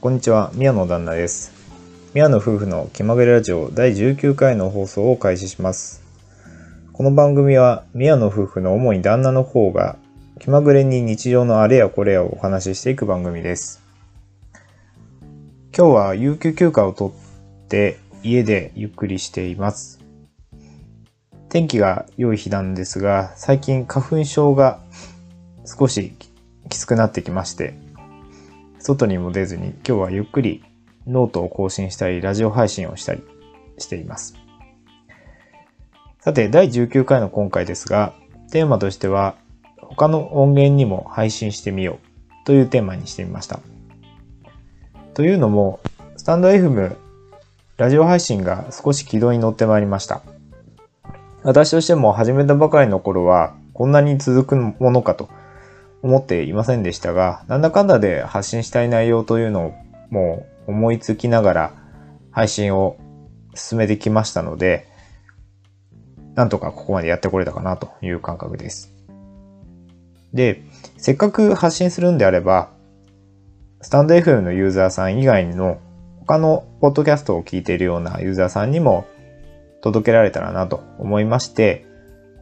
こんにちは、宮野旦那です。宮野夫婦の気まぐれラジオ第19回の放送を開始します。この番組は宮野夫婦の主に旦那の方が気まぐれに日常のあれやこれやをお話ししていく番組です。今日は有給休暇を取って家でゆっくりしています。天気が良い日なんですが、最近花粉症が少しきつくなってきまして、外にも出ずに今日はゆっくりノートを更新したり、ラジオ配信をしたりしています。さて、第19回の今回ですが、テーマとしては、他の音源にも配信してみようというテーマにしてみました。というのも、スタンド FM ラジオ配信が少し軌道に乗ってまいりました。私としても始めたばかりの頃は、こんなに続くものかと思っていませんでしたが、なんだかんだで発信したい内容というのをもう思いつきながら配信を進めてきましたので、なんとかここまでやってこれたかなという感覚です。で、せっかく発信するんであれば、スタンド FM のユーザーさん以外の他のポッドキャストを聞いているようなユーザーさんにも届けられたらなと思いまして、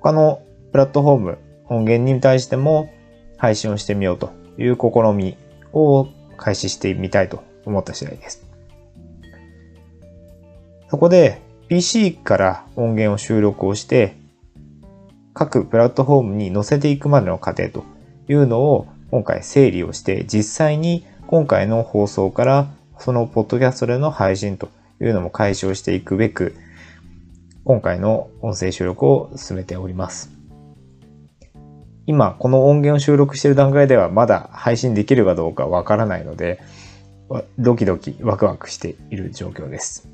他のプラットフォーム、音源に対しても配信をしてみようという試みを開始してみたいと思った次第です。そこで PC から音源を収録をして各プラットフォームに載せていくまでの過程というのを今回整理をして実際に今回の放送からそのポッドキャストでの配信というのも解消していくべく今回の音声収録を進めております。今この音源を収録している段階ではまだ配信できるかどうかわからないのでドキドキワクワクしている状況です。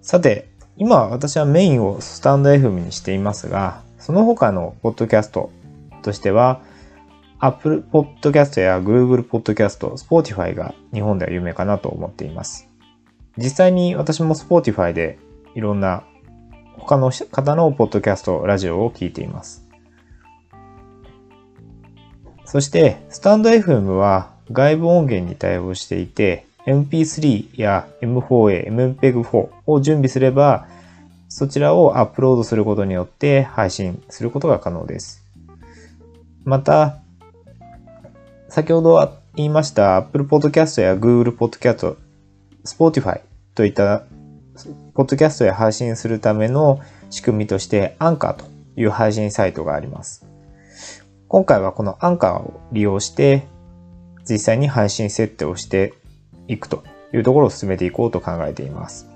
さて今私はメインをスタンド FM にしていますがその他のポッドキャストとしては Apple Podcast や Google Podcast、Spotify が日本では有名かなと思っています。実際に私も Spotify でいろんな他の方のポッドキャスト、ラジオを聞いています。そして、スタンド FM は外部音源に対応していて、MP3 や M4A、MPEG4 を準備すれば、そちらをアップロードすることによって配信することが可能です。また、先ほど言いました Apple Podcast や Google Podcast、Spotify といったポッドキャストへ配信するための仕組みとしてアンカーという配信サイトがあります。今回はこのアンカーを利用して実際に配信設定をしていくというところを進めていこうと考えています。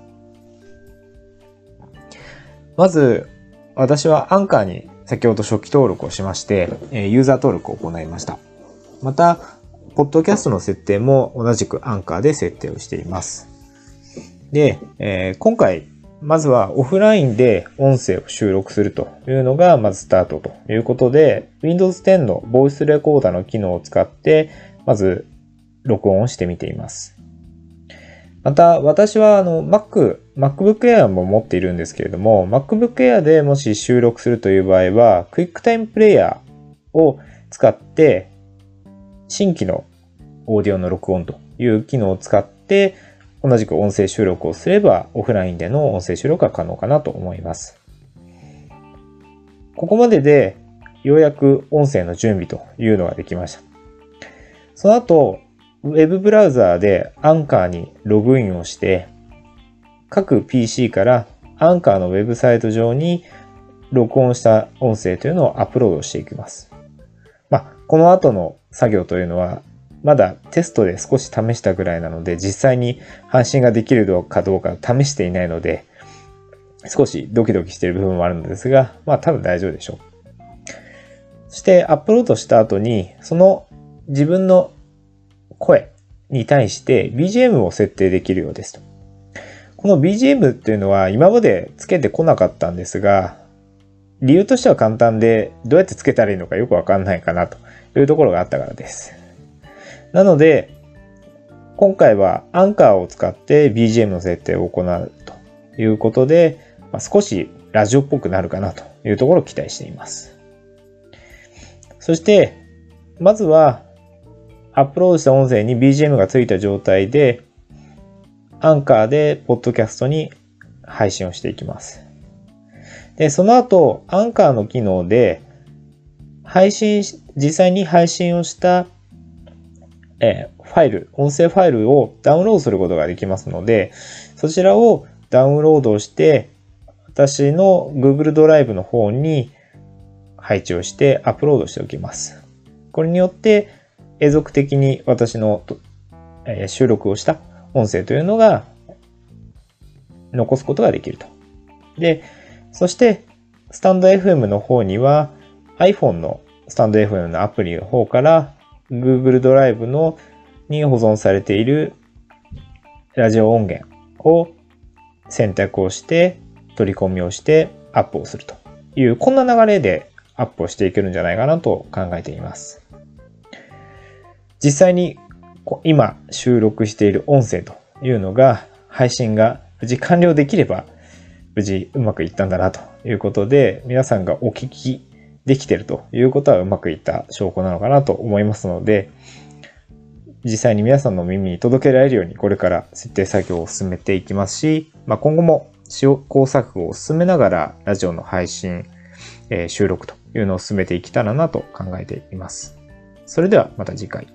まず私はアンカーに先ほど初期登録をしましてユーザー登録を行いました。また、ポッドキャストの設定も同じくアンカーで設定をしています。で、えー、今回、まずはオフラインで音声を収録するというのがまずスタートということで、Windows 10のボイスレコーダーの機能を使って、まず録音をしてみています。また、私はあの Mac、MacBook Air も持っているんですけれども、MacBook Air でもし収録するという場合は、QuickTime Player を使って、新規のオーディオの録音という機能を使って、同じく音声収録をすればオフラインでの音声収録が可能かなと思います。ここまででようやく音声の準備というのができました。その後、ウェブブラウザーでアンカーにログインをして、各 PC からアンカーのウェブサイト上に録音した音声というのをアップロードしていきます。まあ、この後の作業というのはまだテストで少し試したぐらいなので、実際に配信ができるかどうか試していないので、少しドキドキしている部分もあるのですが、まあ多分大丈夫でしょう。そしてアップロードした後に、その自分の声に対して BGM を設定できるようですと。この BGM っていうのは今までつけてこなかったんですが、理由としては簡単で、どうやってつけたらいいのかよくわかんないかなというところがあったからです。なので、今回はアンカーを使って BGM の設定を行うということで、まあ、少しラジオっぽくなるかなというところを期待しています。そして、まずはアップロードした音声に BGM がついた状態で、アンカーでポッドキャストに配信をしていきます。で、その後、アンカーの機能で、配信、実際に配信をした、えー、ファイル、音声ファイルをダウンロードすることができますので、そちらをダウンロードして、私の Google ドライブの方に配置をしてアップロードしておきます。これによって永続的に私の、え収録をした音声というのが残すことができると。で、そしてスタンド FM の方には iPhone のスタンド FM のアプリの方から Google ドライブのに保存されているラジオ音源を選択をして取り込みをしてアップをするというこんな流れでアップをしていけるんじゃないかなと考えています。実際に今収録している音声というのが配信が無事完了できれば無事うまくいったんだなということで皆さんがお聞きできてるということはうまくいった証拠なのかなと思いますので実際に皆さんの耳に届けられるようにこれから設定作業を進めていきますし、まあ、今後も試行錯誤を進めながらラジオの配信、えー、収録というのを進めていけたらなと考えています。それではまた次回。